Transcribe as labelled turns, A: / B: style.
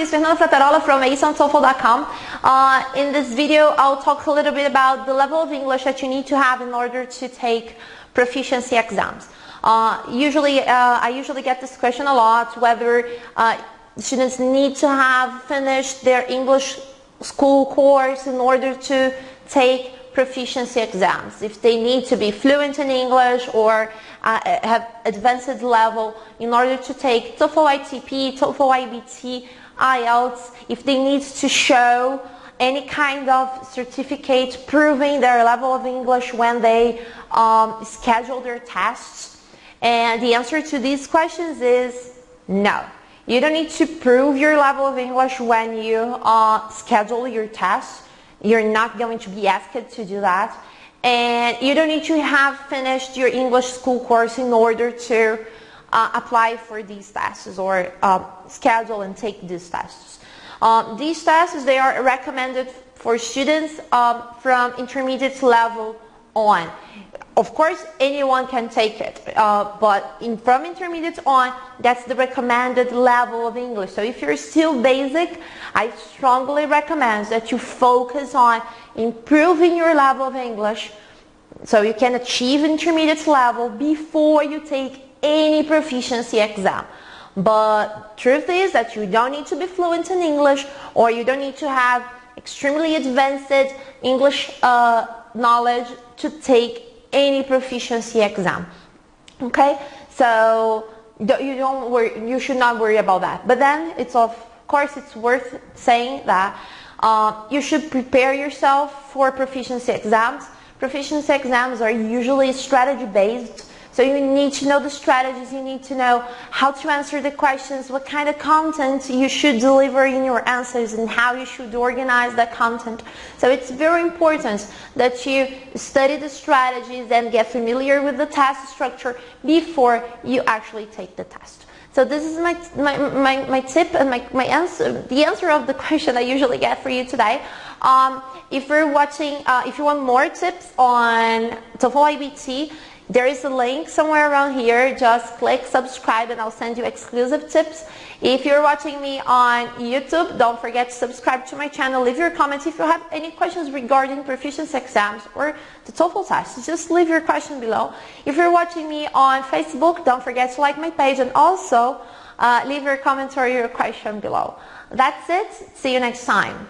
A: is Fernanda Frattarola from aceontoefl.com. Uh, in this video, I'll talk a little bit about the level of English that you need to have in order to take proficiency exams. Uh, usually, uh, I usually get this question a lot, whether uh, students need to have finished their English school course in order to take proficiency exams. If they need to be fluent in English or uh, have advanced level in order to take TOEFL ITP, TOEFL IBT, IELTS, if they need to show any kind of certificate proving their level of English when they um, schedule their tests. And the answer to these questions is no. You don't need to prove your level of English when you uh, schedule your tests. You're not going to be asked to do that. And you don't need to have finished your English school course in order to uh, apply for these tests or uh, schedule and take these tests. Um, these tests, they are recommended for students um, from intermediate level on. Of course, anyone can take it, uh, but in, from intermediate on, that's the recommended level of English. So if you're still basic, I strongly recommend that you focus on improving your level of English so you can achieve intermediate level before you take any proficiency exam. But truth is that you don't need to be fluent in English or you don't need to have extremely advanced English uh, knowledge to take any proficiency exam. Okay, so you don't worry, you should not worry about that. But then it's of course it's worth saying that uh, you should prepare yourself for proficiency exams. Proficiency exams are usually strategy based so you need to know the strategies, you need to know how to answer the questions, what kind of content you should deliver in your answers and how you should organize that content. So it's very important that you study the strategies and get familiar with the test structure before you actually take the test. So this is my, my, my, my tip and my, my answer, the answer of the question I usually get for you today. Um, if you're watching, uh, if you want more tips on TOEFL IBT, there is a link somewhere around here. Just click subscribe and I'll send you exclusive tips. If you're watching me on YouTube, don't forget to subscribe to my channel. Leave your comments if you have any questions regarding proficiency exams or the TOEFL test. Just leave your question below. If you're watching me on Facebook, don't forget to like my page and also uh, leave your comment or your question below. That's it. See you next time.